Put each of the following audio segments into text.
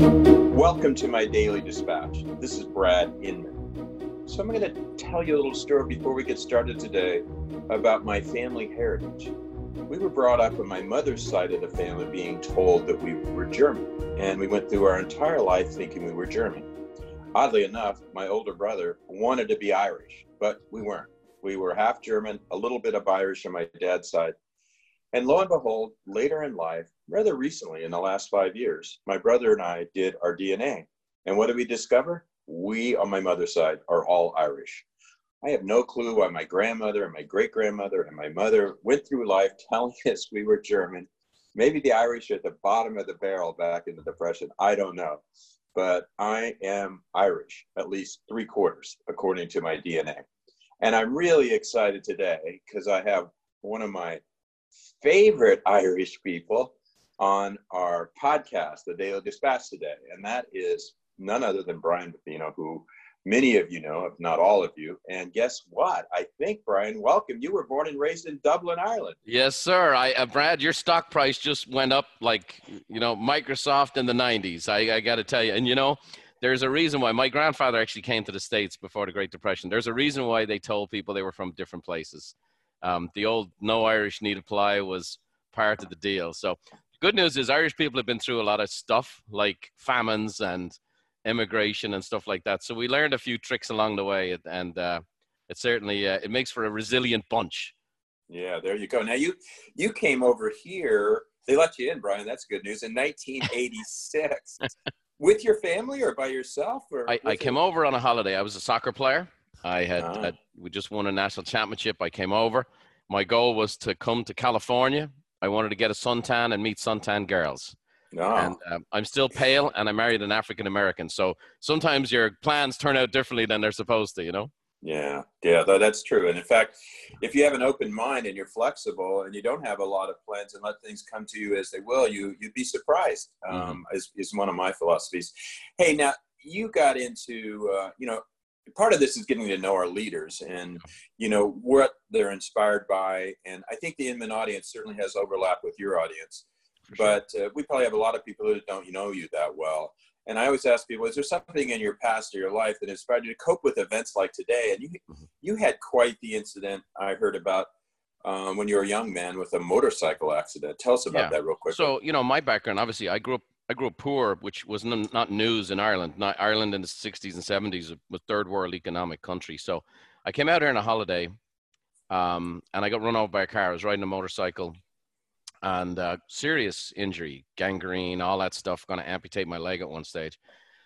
Welcome to my daily dispatch. This is Brad Inman. So, I'm going to tell you a little story before we get started today about my family heritage. We were brought up on my mother's side of the family being told that we were German, and we went through our entire life thinking we were German. Oddly enough, my older brother wanted to be Irish, but we weren't. We were half German, a little bit of Irish on my dad's side. And lo and behold, later in life, rather recently in the last five years, my brother and I did our DNA. And what did we discover? We, on my mother's side, are all Irish. I have no clue why my grandmother and my great grandmother and my mother went through life telling us we were German. Maybe the Irish are at the bottom of the barrel back in the Depression. I don't know. But I am Irish, at least three quarters, according to my DNA. And I'm really excited today because I have one of my favorite Irish people on our podcast, The Daily Dispatch, today. And that is none other than Brian Buffini, who many of you know, if not all of you. And guess what? I think, Brian, welcome. You were born and raised in Dublin, Ireland. Yes, sir. I, uh, Brad, your stock price just went up like, you know, Microsoft in the 90s. I, I got to tell you. And, you know, there's a reason why my grandfather actually came to the States before the Great Depression. There's a reason why they told people they were from different places. Um, the old no Irish need apply was part of the deal. So, good news is Irish people have been through a lot of stuff like famines and immigration and stuff like that. So we learned a few tricks along the way, and uh, it certainly uh, it makes for a resilient bunch. Yeah, there you go. Now you you came over here. They let you in, Brian. That's good news. In 1986, with your family or by yourself? Or I, I came over on a holiday. I was a soccer player. I had, had we just won a national championship. I came over. My goal was to come to California. I wanted to get a suntan and meet suntan girls. No. And um, I'm still pale and I married an African American. So sometimes your plans turn out differently than they're supposed to, you know? Yeah, yeah, that's true. And in fact, if you have an open mind and you're flexible and you don't have a lot of plans and let things come to you as they will, you you'd be surprised. Um, mm-hmm. is is one of my philosophies. Hey, now you got into uh, you know part of this is getting to know our leaders and you know what they're inspired by, and I think the Inman audience certainly has overlap with your audience but uh, we probably have a lot of people who don't know you that well. And I always ask people, is there something in your past or your life that inspired you to cope with events like today? And you, mm-hmm. you had quite the incident I heard about um, when you were a young man with a motorcycle accident. Tell us about yeah. that real quick. So, you know, my background, obviously, I grew up I grew up poor, which was not news in Ireland. Not Ireland in the 60s and 70s was third world economic country. So I came out here on a holiday, um, and I got run over by a car. I was riding a motorcycle, and uh, serious injury, gangrene, all that stuff. Going to amputate my leg at one stage.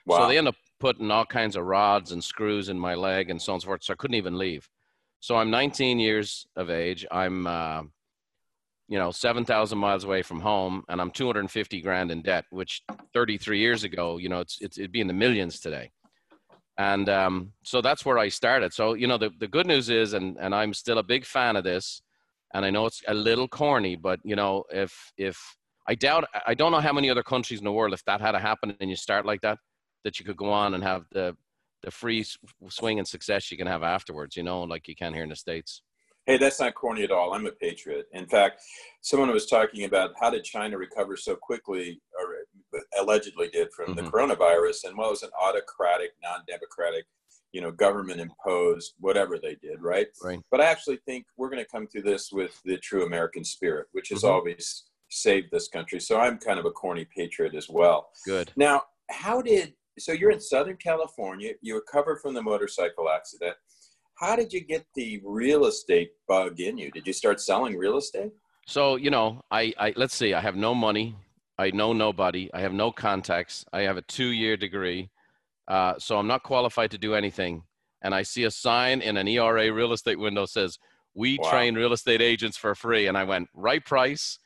Wow. So they end up putting all kinds of rods and screws in my leg and so on and so forth. So I couldn't even leave. So I'm 19 years of age. I'm, uh, you know, 7,000 miles away from home, and I'm 250 grand in debt, which 33 years ago, you know, it's, it's it'd be in the millions today. And um, so that's where I started. So you know, the, the good news is, and and I'm still a big fan of this and I know it's a little corny, but you know, if if I doubt, I don't know how many other countries in the world, if that had to happen and you start like that, that you could go on and have the the free swing and success you can have afterwards. You know, like you can here in the states. Hey, that's not corny at all. I'm a patriot. In fact, someone was talking about how did China recover so quickly, or allegedly did from mm-hmm. the coronavirus, and well, it was an autocratic, non-democratic you know, government imposed, whatever they did, right? Right. But I actually think we're going to come through this with the true American spirit, which has mm-hmm. always saved this country. So I'm kind of a corny patriot as well. Good. Now, how did so you're in Southern California, you recovered from the motorcycle accident. How did you get the real estate bug in you? Did you start selling real estate? So, you know, I, I let's see, I have no money. I know nobody. I have no contacts. I have a two year degree. Uh, so I'm not qualified to do anything. And I see a sign in an ERA real estate window says, "We wow. train real estate agents for free." And I went, "Right price."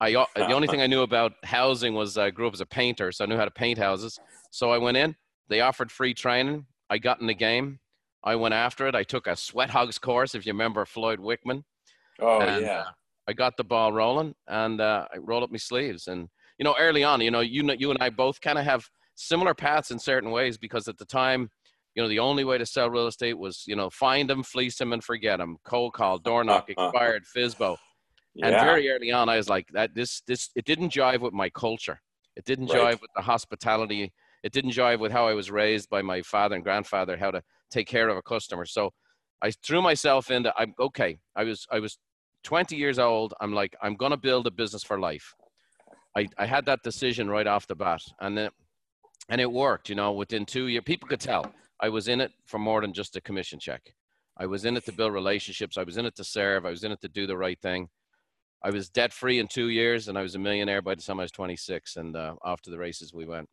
I uh, the only thing I knew about housing was I grew up as a painter, so I knew how to paint houses. So I went in. They offered free training. I got in the game. I went after it. I took a sweat hogs course, if you remember Floyd Wickman. Oh and, yeah. Uh, I got the ball rolling, and uh, I rolled up my sleeves. And you know, early on, you know, you you and I both kind of have similar paths in certain ways because at the time, you know, the only way to sell real estate was, you know, find them, fleece them, and forget them. Cold call, door knock, expired, FSBO. Yeah. And very early on, I was like, that this this it didn't jive with my culture. It didn't Right. jive with the hospitality. It didn't jive with how I was raised by my father and grandfather, how to take care of a customer. So I threw myself into. I'm okay. I was I was 20 years old. I'm like I'm gonna build a business for life. I I had that decision right off the bat, and then and it worked. You know, within two years, people could tell I was in it for more than just a commission check. I was in it to build relationships. I was in it to serve. I was in it to do the right thing. I was debt free in two years, and I was a millionaire by the time I was 26. And uh, to the races we went.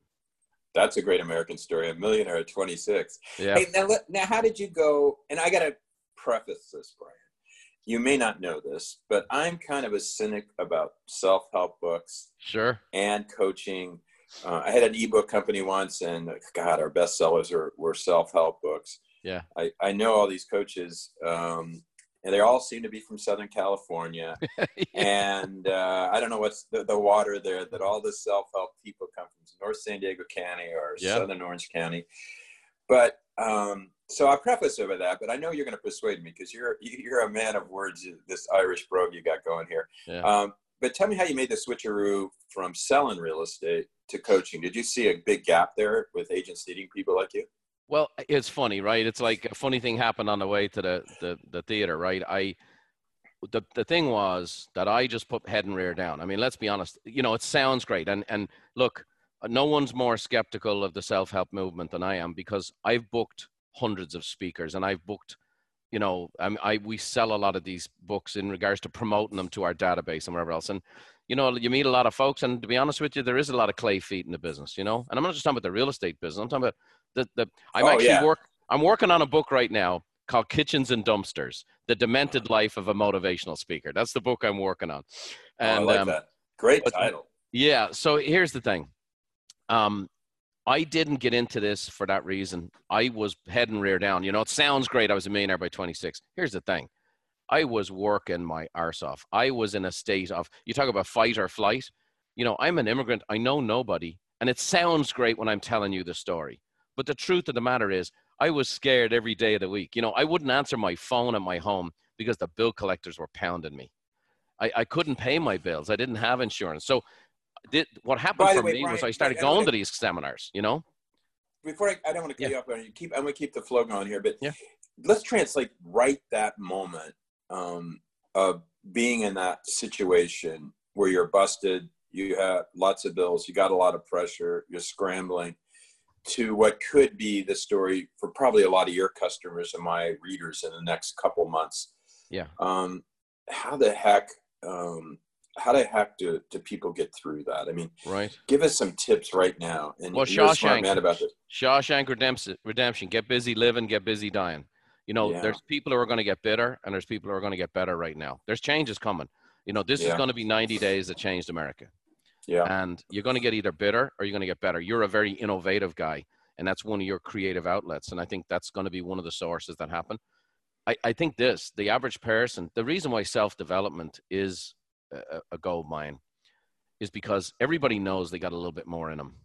That's a great American story. A millionaire at 26. Yeah. Hey, now, now, how did you go? And I got to preface this, Brian. You may not know this, but I'm kind of a cynic about self help books Sure. and coaching. Uh, I had an ebook company once, and God, our best sellers were, were self help books. Yeah. I, I know all these coaches, um, and they all seem to be from Southern California. and uh, I don't know what's the, the water there that all the self help people come from North San Diego County or Yeah. Southern Orange County. But um, so I preface over that, but I know you're going to persuade me because you're you're a man of words. This Irish brogue you got going here. Yeah. Um, but tell me how you made the switcheroo from selling real estate to coaching. Did you see a big gap there with agents needing people like you? Well, it's funny, right? It's like a funny thing happened on the way to the, the, the theater, right? I the the thing was that I just put head and rear down. I mean, let's be honest. You know, it sounds great, and and look, uh, no one's more skeptical of the self help movement than I am because I've booked hundreds of speakers, and I've booked, you know, I, I we sell a lot of these books in regards to promoting them to our database and whatever else, and you know, you meet a lot of folks, and to be honest with you, there is a lot of clay feet in the business, you know. And I'm not just talking about the real estate business. I'm talking about the the. I'm Oh, actually yeah. work. I'm working on a book right now called Kitchens and Dumpsters: The Demented Life of a Motivational Speaker. That's the book I'm working on. Oh, And I like um, that. Great but- title. yeah, so here's the thing. Um, I didn't get into this for that reason. I was head and rear down. You know, it sounds great. I was a millionaire by 26. Here's the thing. I was working my arse off. I was in a state of, you talk about fight or flight. You know, I'm an immigrant. I know nobody. And it sounds great when I'm telling you the story. But the truth of the matter is, I was scared every day of the week. You know, I wouldn't answer my phone at my home because the bill collectors were pounding me. I, I couldn't pay my bills. I didn't have insurance. So did, what happened for way, me was I started I- going wanna- these seminars, you know? Before I, I don't want to cut Yeah. you off you. Keep I'm going to keep the flow going here, but Yeah. let's translate right that moment um, of being in that situation where you're busted, you have lots of bills, you got a lot of pressure, you're scrambling, to what could be the story for probably a lot of your customers and my readers in the next couple months. Yeah. Um, how the heck? Um, how the heck do, do people get through that? I mean, Right. give us some tips right now. And Well, you're a smart Shawshank. man about this. Shawshank Redemption, Redemption. Get busy living, get busy dying. You know, Yeah. there's people who are going to get bitter and there's people who are going to get better right now. There's changes coming. You know, this is going to be 90 days that changed America. Yeah. And you're going to get either bitter or you're going to get better. You're a very innovative guy, and that's one of your creative outlets. And I think that's going to be one of the sources that happen. I, I think this, the average person, the reason why self development is a, a gold mine is because everybody knows they got a little bit more in them.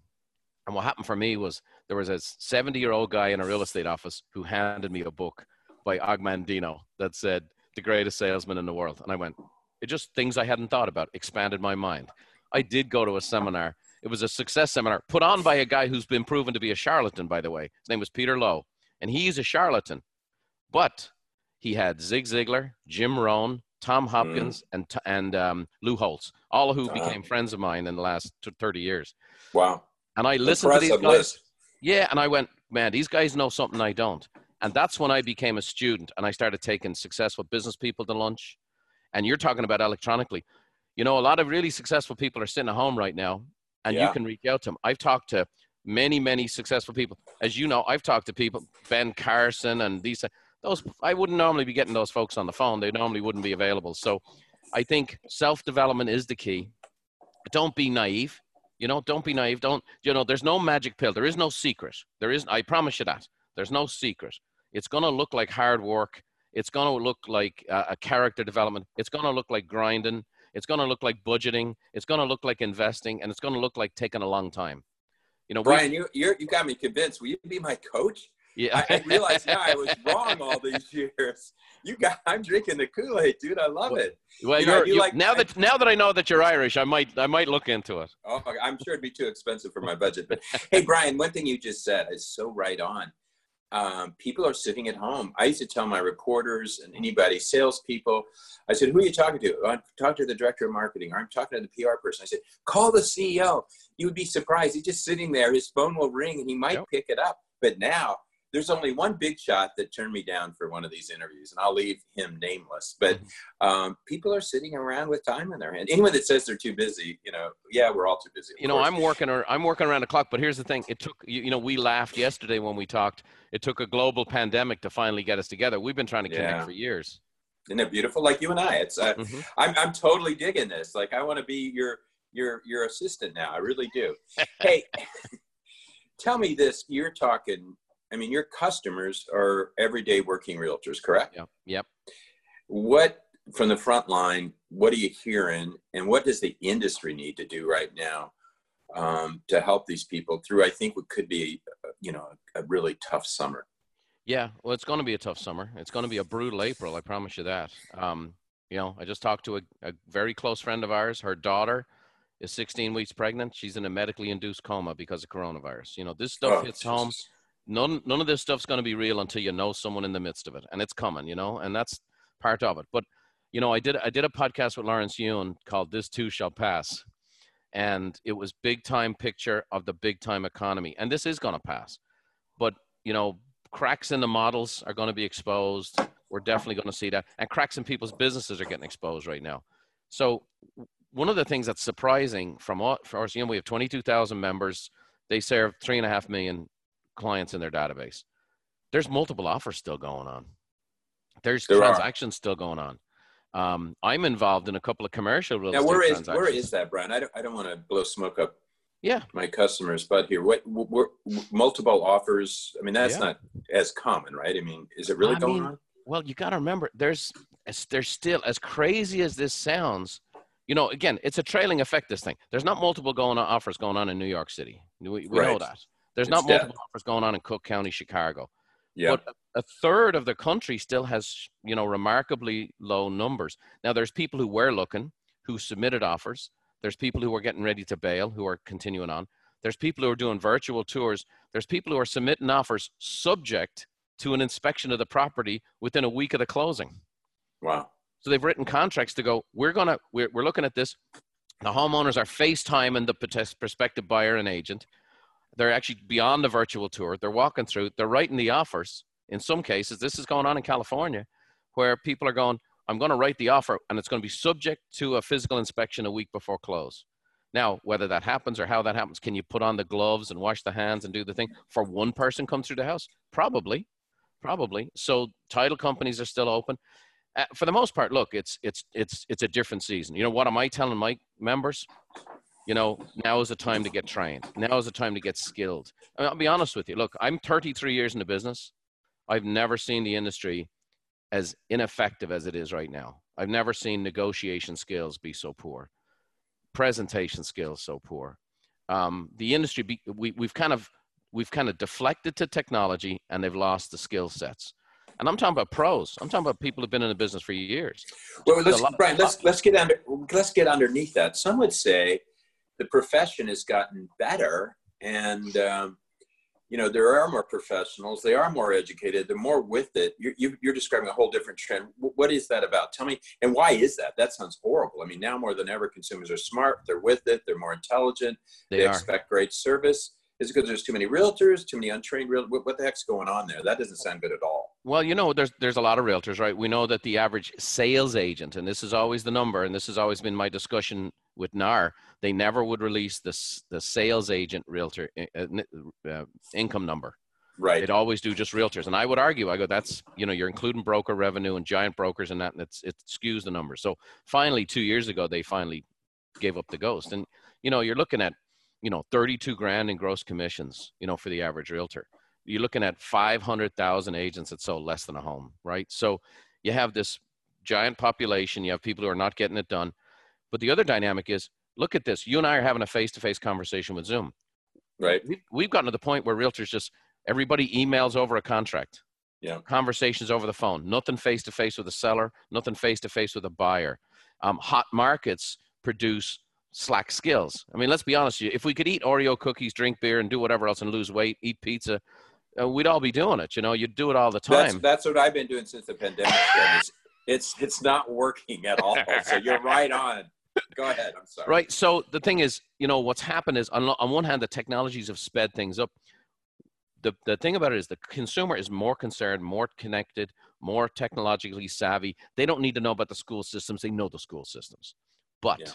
And what happened for me was there was a 70 year old guy in a real estate office who handed me a book by Og Mandino that said, The greatest salesman in the world. And I went, It just things I hadn't thought about, expanded my mind. I did go to a seminar. It was a success seminar put on by a guy who's been proven to be a charlatan, by the way. His name was Peter Lowe, and he's a charlatan. But he had Zig Ziglar, Jim Rohn, Tom Hopkins, and and um, Lou Holtz, all of who Wow. became friends of mine in the last t- 30 years. Wow. And I listened to these guys. list. Yeah, and I went, man, these guys know something I don't. And that's when I became a student and I started taking successful business people to lunch. And you're talking about electronically. You know, a lot of really successful people are sitting at home right now and Yeah. you can reach out to them. I've talked to many, many successful people. As you know, I've talked to people, Ben Carson and these, those, I wouldn't normally be getting those folks on the phone. They normally wouldn't be available. So I think self development is the key. Don't be naive. You know, don't be naive. Don't, you know, there's no magic pill. There is no secret. There is, I promise you that. There's no secret. It's going to look like hard work. It's going to look like uh, a character development. It's going to look like grinding. It's going to look like budgeting. It's going to look like investing. And it's going to look like taking a long time. You know, Brian, you you're, you got me convinced. Will you be my coach? Yeah. I, I realize now I was wrong all these years. You got, I'm drinking the Kool Aid, dude. I love it. Well, you know, you like now that now that I know that you're Irish, I might I might look into it. Oh, I'm sure it'd be too expensive for my budget. But hey, Brian, one thing you just said is so right on. Um, people are sitting at home. I used to tell my reporters and anybody, salespeople, I said, "Who are you talking to?" Oh, I'm talking to the director of marketing, or I'm talking to the PR person. I said, "Call the CEO." You would be surprised. He's just sitting there. His phone will ring, and he might yep. pick it up. But now there's only one big shot that turned me down for one of these interviews, and I'll leave him nameless. But mm-hmm. um, people are sitting around with time in their hand. Anyone that says they're too busy, you know, yeah, we're all too busy. You know, course. I'm working or I'm working around the clock. But here's the thing: it took you, you know, we laughed yesterday when we talked. It took a global pandemic to finally get us together. We've been trying to connect yeah. for years. Isn't it beautiful? Like you and I, it's uh, mm-hmm. I'm I'm totally digging this. Like I want to be your your your assistant now. I really do. hey. tell me this you're talking I mean, your customers are everyday working realtors, correct? Yeah. Yep. What from the front line? What are you hearing, and what does the industry need to do right now um, to help these people through? I think what could be, you know, a really tough summer. Yeah, well, it's going to be a tough summer. It's going to be a brutal April. I promise you that. Um, you know, I just talked to a, a very close friend of ours. Her daughter is 16 weeks pregnant. She's in a medically induced coma because of coronavirus. You know, this stuff oh, hits Jesus. home none none of this stuff's going to be real until you know someone in the midst of it and it's coming you know and that's part of it. But you know i did i did a podcast with lawrence yun called this too shall pass and it was big time picture of the big time economy and this is going to pass. But you know cracks in the models are going to be exposed. We're definitely going to see that and cracks in people's businesses are getting exposed right now. So one of the things that's surprising from know, we have 22,000 members. They serve three and a half million clients in their database. There's multiple offers still going on. There's there transactions are. still going on. Um, I'm involved in a couple of commercial real now, where is where is that, Brian? I don't I don't want to blow smoke up. Yeah, my customers, but here, what, what multiple offers? I mean, that's yeah. not as common, right? I mean, is it really I going mean, on? Well, you got to remember, there's there's still as crazy as this sounds. You know, again, it's a trailing effect. This thing. There's not multiple going on offers going on in New York City. We, we right. know that. There's it's not multiple offers going on in Cook County, Chicago. Yeah. But a third of the country still has, you know, remarkably low numbers. Now there's people who were looking, who submitted offers. There's people who are getting ready to bail, who are continuing on. There's people who are doing virtual tours. There's people who are submitting offers subject to an inspection of the property within a week of the closing. Wow. So they've written contracts to go, we're going to, we're, we're looking at this. The homeowners are FaceTiming the prospective buyer and agent they're actually beyond the virtual tour. They're walking through, they're writing the offers. In some cases, this is going on in California, where people are going, I'm going to write the offer and it's going to be subject to a physical inspection a week before close. Now, whether that happens or how that happens, can you put on the gloves and wash the hands and do the thing for one person come through the house? Probably, probably. So title companies are still open. Uh, for the most part, look, it's it's it's it's a different season. You know what am I telling my members? You know, now is the time to get trained. Now is the time to get skilled. I will be honest with you. Look, I'm 33 years in the business. I've never seen the industry as ineffective as it is right now. I've never seen negotiation skills be so poor, presentation skills so poor. Um, the industry, be, we, we've kind of we've kind of deflected to technology, and they've lost the skill sets. And I'm talking about pros. I'm talking about people who've been in the business for years. Well, let's, Brian, let's let's get under let's get underneath that. Some would say the profession has gotten better and um, you know there are more professionals they are more educated they're more with it. You're, you're describing a whole different trend. What is that about? Tell me and why is that? That sounds horrible. I mean now more than ever consumers are smart they're with it they're more intelligent they, they expect great service. Is it because there's too many realtors too many untrained real what, what the heck's going on there? That doesn't sound good at all. Well you know there's there's a lot of realtors right? We know that the average sales agent and this is always the number and this has always been my discussion with nar they never would release the the sales agent realtor uh, uh, income number. Right. They'd always do just realtors, and I would argue, I go, that's you know, you're including broker revenue and giant brokers and that, and it's it skews the numbers. So finally, two years ago, they finally gave up the ghost, and you know, you're looking at you know 32 grand in gross commissions, you know, for the average realtor. You're looking at 500,000 agents that sold less than a home, right? So you have this giant population. You have people who are not getting it done. But the other dynamic is look at this. You and I are having a face to face conversation with Zoom. Right. We've, we've gotten to the point where realtors just, Everybody emails over a contract. Yeah. Conversations over the phone. Nothing face to face with a seller. Nothing face to face with a buyer. Um, hot markets produce slack skills. I mean, let's be honest. If we could eat Oreo cookies, drink beer, and do whatever else, and lose weight, eat pizza, uh, we'd all be doing it. You know, you'd do it all the time. That's, that's what I've been doing since the pandemic started. It's it's not working at all. So you're right on. Go ahead. I'm sorry. Right. So the thing is, you know, what's happened is on, on one hand, the technologies have sped things up. The, the thing about it is the consumer is more concerned, more connected, more technologically savvy. They don't need to know about the school systems. They know the school systems. But, yeah.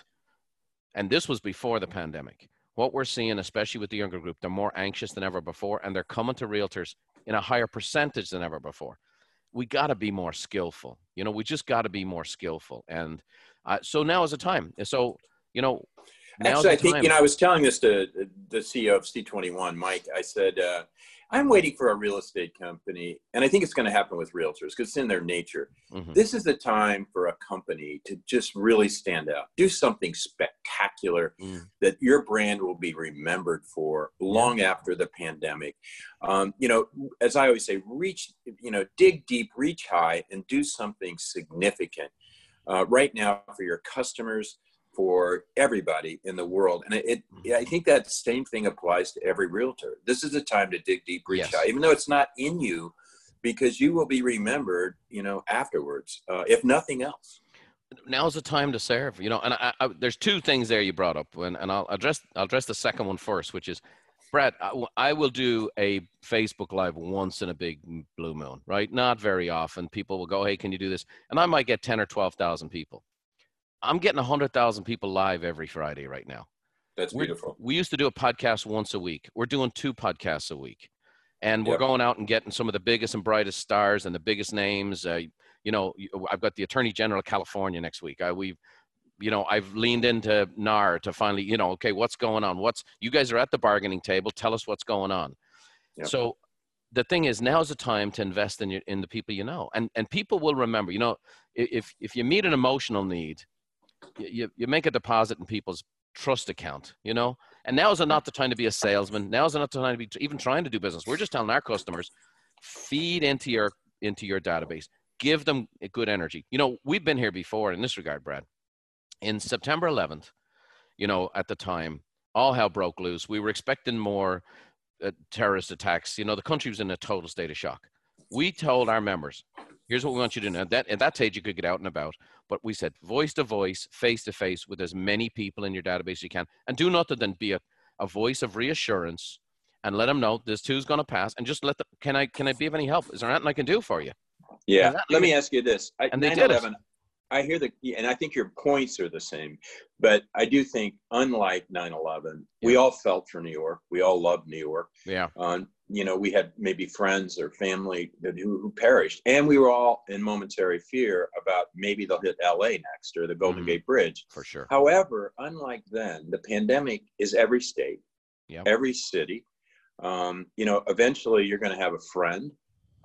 and this was before the pandemic, what we're seeing, especially with the younger group, they're more anxious than ever before, and they're coming to realtors in a higher percentage than ever before. We got to be more skillful. You know, we just got to be more skillful. And uh, so now is the time. So, you know, Actually, I think, time. you know, I was telling this to the CEO of C21, Mike. I said, uh, I'm waiting for a real estate company, and I think it's going to happen with realtors because it's in their nature. Mm-hmm. This is the time for a company to just really stand out, do something spectacular mm. that your brand will be remembered for long after the pandemic. Um, you know, as I always say, reach, you know, dig deep, reach high, and do something significant. Uh, right now, for your customers, for everybody in the world. And it, it, I think that same thing applies to every realtor. This is a time to dig deep, reach yes. out, even though it's not in you, because you will be remembered, you know, afterwards, uh, if nothing else. Now's the time to serve, you know. And I, I, there's two things there you brought up, and, and I'll address I'll address the second one first, which is, Brad, I, I will do a Facebook Live once in a big blue moon, right? Not very often. People will go, "Hey, can you do this?" And I might get ten or twelve thousand people I'm getting 100,000 people live every Friday right now. That's we're, beautiful. We used to do a podcast once a week. We're doing two podcasts a week. And we're yep. going out and getting some of the biggest and brightest stars and the biggest names. Uh, you know, I've got the Attorney General of California next week. I, we, you know, I've leaned into NAR to finally, you know, okay, what's going on? What's you guys are at the bargaining table? Tell us what's going on. Yep. So the thing is, now's the time to invest in your in the people you know, and and people will remember. You know, if if you meet an emotional need, you, you make a deposit in people's trust account, you know? And now is not the time to be a salesman. Now is not the time to be even trying to do business. We're just telling our customers, feed into your into your database. Give them good energy. You know, we've been here before in this regard, Brad. In September 11th, you know, at the time, all hell broke loose. We were expecting more uh, terrorist attacks. You know, the country was in a total state of shock. We told our members, here's what we want you to know. That, at that stage, you could get out and about. But we said voice to voice, face to face with as many people in your database as you can. And do nothing than be a, a voice of reassurance and let them know this too is going to pass. And just let them, can I, can I be of any help? Is there anything I can do for you? Yeah. Let me ask you this. I, and they did it. I hear the, and I think your points are the same, but I do think, unlike 9 11, yeah. we all felt for New York. We all loved New York. Yeah. Um, you know, we had maybe friends or family who, who perished, and we were all in momentary fear about maybe they'll hit LA next or the Golden mm-hmm. Gate Bridge. For sure. However, unlike then, the pandemic is every state, yep. every city. Um, you know, eventually you're going to have a friend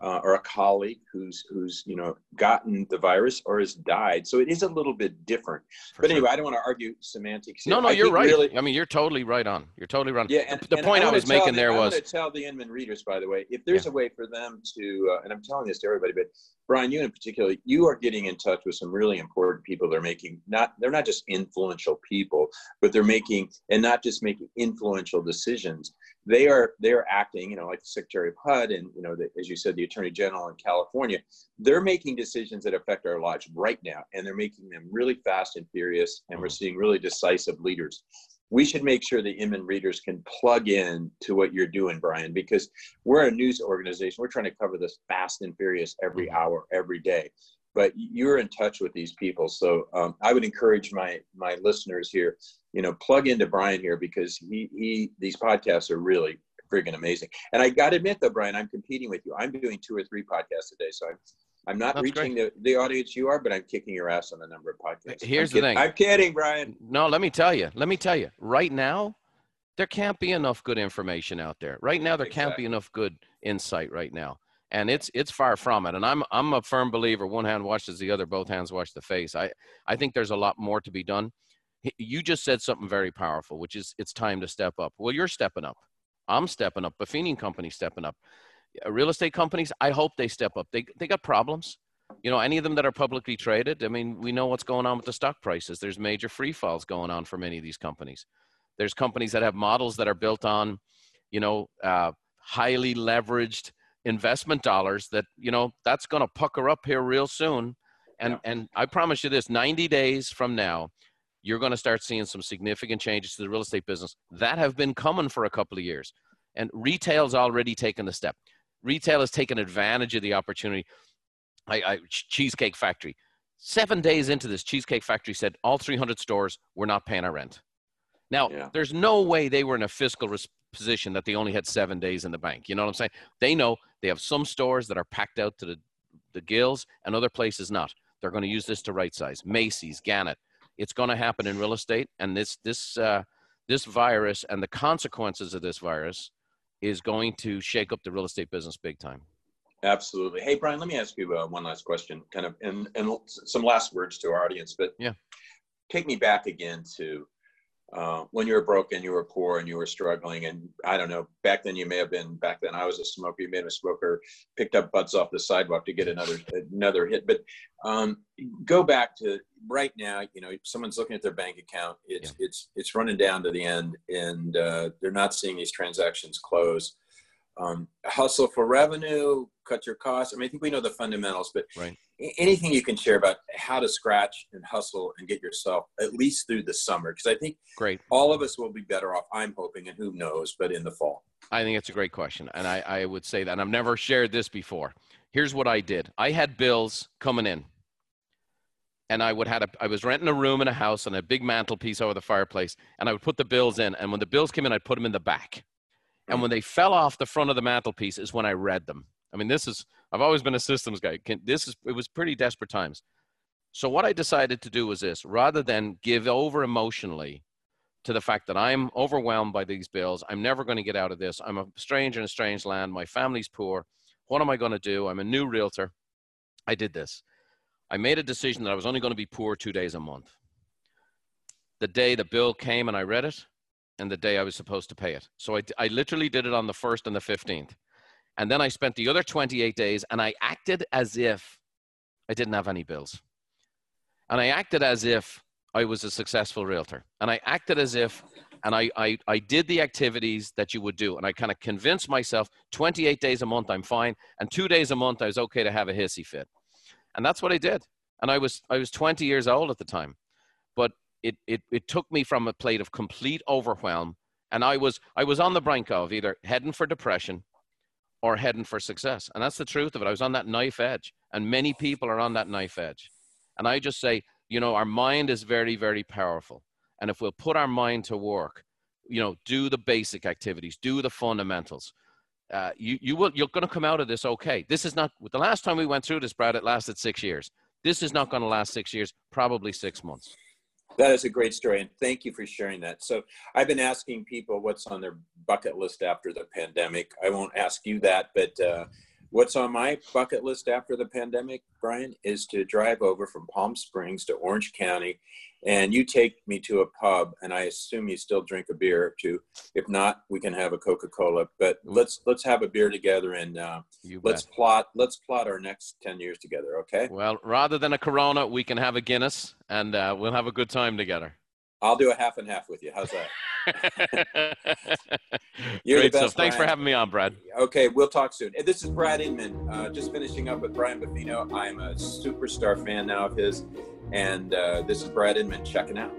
uh, or a colleague who's who's you know gotten the virus or has died. So it is a little bit different. For but sure. anyway, I don't want to argue semantics. Here. No, no, I you're right. Really, I mean, you're totally right on. You're totally right. Yeah, and, the, and point I, I was making the, there was. I to tell the Inman readers, by the way, if there's yeah. a way for them to, uh, and I'm telling this to everybody, but Brian, you in particular, you are getting in touch with some really important people. They're making not they're not just influential people, but they're making and not just making influential decisions. They are they are acting, you know, like the Secretary of HUD and you know, the, as you said, the Attorney General in California. They're making decisions that affect our lives right now, and they're making them really fast and furious. And we're seeing really decisive leaders we should make sure the Inman readers can plug in to what you're doing, Brian, because we're a news organization. We're trying to cover this fast and furious every mm-hmm. hour, every day. But you're in touch with these people, so um, I would encourage my my listeners here, you know, plug into Brian here because he he these podcasts are really friggin' amazing. And I got to admit though, Brian, I'm competing with you. I'm doing two or three podcasts a day, so I'm I'm not That's reaching the, the audience you are, but I'm kicking your ass on the number of podcasts. Here's I'm the thing. I'm kidding, Brian. No, let me tell you. Let me tell you. Right now, there can't be enough good information out there. Right now, there exactly. can't be enough good insight right now. And it's it's far from it. And I'm I'm a firm believer. One hand washes the other. Both hands wash the face. I I think there's a lot more to be done. You just said something very powerful, which is it's time to step up. Well, you're stepping up. I'm stepping up. Buffini Company stepping up. Real estate companies, I hope they step up. They they got problems. You know, any of them that are publicly traded. I mean, we know what's going on with the stock prices. There's major free falls going on for many of these companies. There's companies that have models that are built on, you know, uh, highly leveraged investment dollars. That you know that's going to pucker up here real soon. And yeah. and I promise you this: 90 days from now, you're going to start seeing some significant changes to the real estate business that have been coming for a couple of years. And retail's already taken the step. Retail has taken advantage of the opportunity. I, I, Cheesecake Factory. Seven days into this, Cheesecake Factory said all 300 stores were not paying our rent. Now, yeah. there's no way they were in a fiscal res- position that they only had seven days in the bank. You know what I'm saying? They know they have some stores that are packed out to the, the gills and other places not. They're going to use this to right size. Macy's, Gannett, it's going to happen in real estate, and this this uh, this virus and the consequences of this virus is going to shake up the real estate business big time. Absolutely. Hey, Brian, let me ask you uh, one last question, kind of, and, and some last words to our audience. But yeah, take me back again to uh, when you were broke and you were poor and you were struggling and i don't know back then you may have been back then i was a smoker you may have a smoker picked up butts off the sidewalk to get another another hit but um, go back to right now you know someone's looking at their bank account it's yeah. it's it's running down to the end and uh, they're not seeing these transactions close um, hustle for revenue cut your costs. I mean i think we know the fundamentals but right. anything you can share about how to scratch and hustle and get yourself at least through the summer because i think great. all of us will be better off i'm hoping and who knows but in the fall. I think it's a great question and i, I would say that and i've never shared this before. Here's what i did. I had bills coming in and i would had a i was renting a room in a house and a big mantelpiece over the fireplace and i would put the bills in and when the bills came in i'd put them in the back and when they fell off the front of the mantelpiece is when i read them I mean, this is I've always been a systems guy. Can, this is it was pretty desperate times. So what I decided to do was this: rather than give over emotionally to the fact that I'm overwhelmed by these bills, I'm never going to get out of this. I'm a stranger in a strange land. My family's poor. What am I going to do? I'm a new realtor. I did this. I made a decision that I was only going to be poor two days a month. The day the bill came and I read it, and the day I was supposed to pay it. So I, I literally did it on the first and the 15th. And then I spent the other 28 days and I acted as if I didn't have any bills. And I acted as if I was a successful realtor. And I acted as if, and I, I, I did the activities that you would do. And I kind of convinced myself 28 days a month, I'm fine. And two days a month, I was okay to have a hissy fit. And that's what I did. And I was, I was 20 years old at the time. But it, it, it took me from a plate of complete overwhelm. And I was, I was on the brink of either heading for depression or heading for success. And that's the truth of it. I was on that knife edge, and many people are on that knife edge. And I just say, you know, our mind is very, very powerful. And if we'll put our mind to work, you know, do the basic activities, do the fundamentals, uh, you, you will, you're going to come out of this okay. This is not, the last time we went through this, Brad, it lasted six years. This is not going to last six years, probably six months. That is a great story, and thank you for sharing that. So, I've been asking people what's on their bucket list after the pandemic. I won't ask you that, but uh, what's on my bucket list after the pandemic, Brian, is to drive over from Palm Springs to Orange County and you take me to a pub and i assume you still drink a beer or two if not we can have a coca-cola but let's let's have a beer together and uh, let's plot let's plot our next 10 years together okay well rather than a corona we can have a guinness and uh, we'll have a good time together i'll do a half and half with you how's that You're Great the best. Thanks for having me on, Brad. Okay, we'll talk soon. This is Brad Inman. Uh, just finishing up with Brian Buffini. I'm a superstar fan now of his. And uh, this is Brad Inman checking out.